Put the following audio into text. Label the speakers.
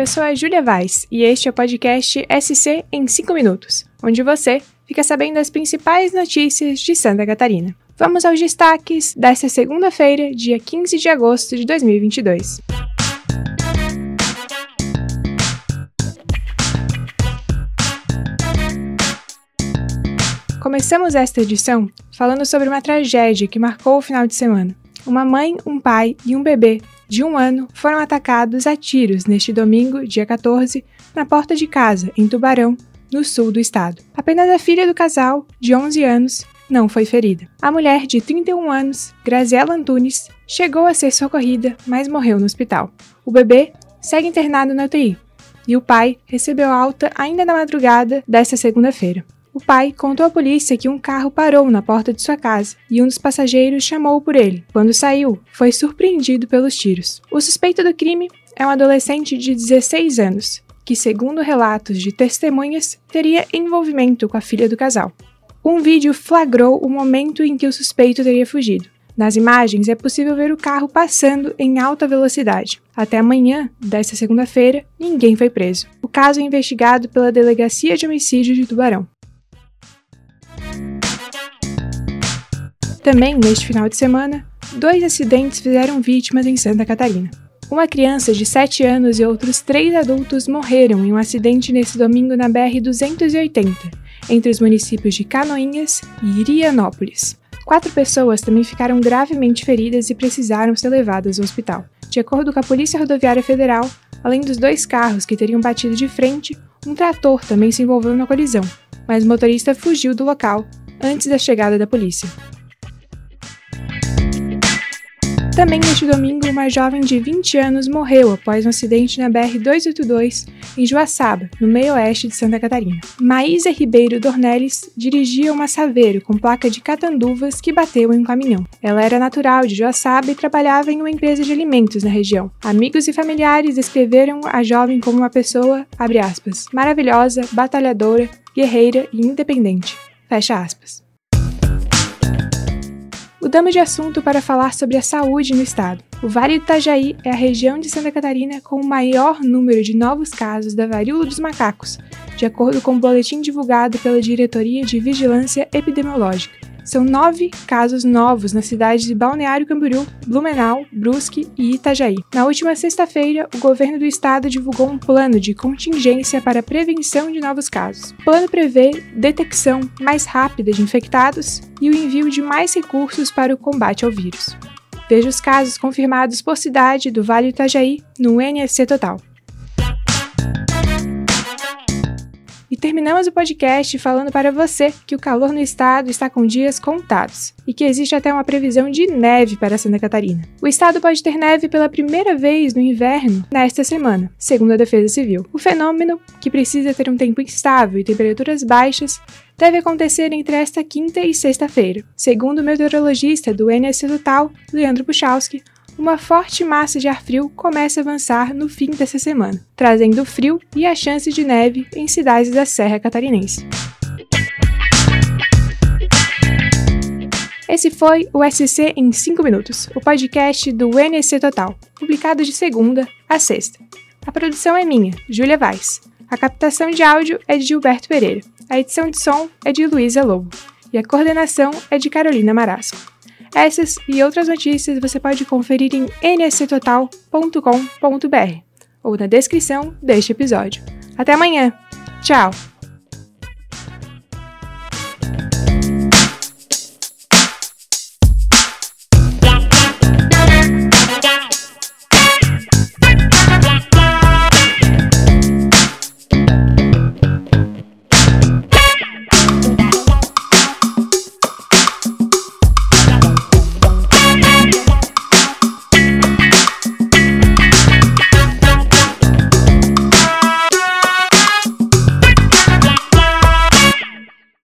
Speaker 1: eu sou a Júlia Vaz e este é o podcast SC em 5 minutos, onde você fica sabendo as principais notícias de Santa Catarina. Vamos aos destaques desta segunda-feira, dia 15 de agosto de 2022. Começamos esta edição falando sobre uma tragédia que marcou o final de semana. Uma mãe, um pai e um bebê de um ano foram atacados a tiros neste domingo, dia 14, na porta de casa, em Tubarão, no sul do estado. Apenas a filha do casal, de 11 anos, não foi ferida. A mulher, de 31 anos, Graziela Antunes, chegou a ser socorrida, mas morreu no hospital. O bebê segue internado na UTI e o pai recebeu alta ainda na madrugada desta segunda-feira. O pai contou à polícia que um carro parou na porta de sua casa e um dos passageiros chamou por ele. Quando saiu, foi surpreendido pelos tiros. O suspeito do crime é um adolescente de 16 anos, que, segundo relatos de testemunhas, teria envolvimento com a filha do casal. Um vídeo flagrou o momento em que o suspeito teria fugido. Nas imagens é possível ver o carro passando em alta velocidade. Até amanhã, desta segunda-feira, ninguém foi preso. O caso é investigado pela Delegacia de Homicídio de Tubarão. Também, neste final de semana, dois acidentes fizeram vítimas em Santa Catarina. Uma criança de 7 anos e outros três adultos morreram em um acidente nesse domingo na BR-280, entre os municípios de Canoinhas e Irianópolis. Quatro pessoas também ficaram gravemente feridas e precisaram ser levadas ao hospital. De acordo com a Polícia Rodoviária Federal, além dos dois carros que teriam batido de frente, um trator também se envolveu na colisão, mas o motorista fugiu do local antes da chegada da polícia. Também neste domingo, uma jovem de 20 anos morreu após um acidente na BR-282 em Joaçaba, no meio-oeste de Santa Catarina. Maísa Ribeiro Dornelles dirigia uma Saveiro com placa de catanduvas que bateu em um caminhão. Ela era natural de Joaçaba e trabalhava em uma empresa de alimentos na região. Amigos e familiares descreveram a jovem como uma pessoa, aspas, maravilhosa, batalhadora, guerreira e independente. Fecha aspas. Mudamos de assunto para falar sobre a saúde no estado. O Vale do Itajaí é a região de Santa Catarina com o maior número de novos casos da varíola dos macacos, de acordo com o boletim divulgado pela Diretoria de Vigilância Epidemiológica. São nove casos novos nas cidades de Balneário Camboriú, Blumenau, Brusque e Itajaí. Na última sexta-feira, o governo do estado divulgou um plano de contingência para a prevenção de novos casos. O plano prevê detecção mais rápida de infectados e o envio de mais recursos para o combate ao vírus. Veja os casos confirmados por cidade do Vale Itajaí no NSC Total. E terminamos o podcast falando para você que o calor no estado está com dias contados e que existe até uma previsão de neve para Santa Catarina. O estado pode ter neve pela primeira vez no inverno nesta semana, segundo a Defesa Civil. O fenômeno, que precisa ter um tempo instável e temperaturas baixas, deve acontecer entre esta quinta e sexta-feira. Segundo o meteorologista do NS Total, Leandro Puchalski, uma forte massa de ar frio começa a avançar no fim dessa semana, trazendo frio e a chance de neve em cidades da Serra Catarinense. Esse foi o SC em 5 minutos, o podcast do NSC Total, publicado de segunda a sexta. A produção é minha, Júlia Vaz. A captação de áudio é de Gilberto Pereira. A edição de som é de Luísa Lobo. E a coordenação é de Carolina Marasco. Essas e outras notícias você pode conferir em nsctotal.com.br ou na descrição deste episódio. Até amanhã! Tchau!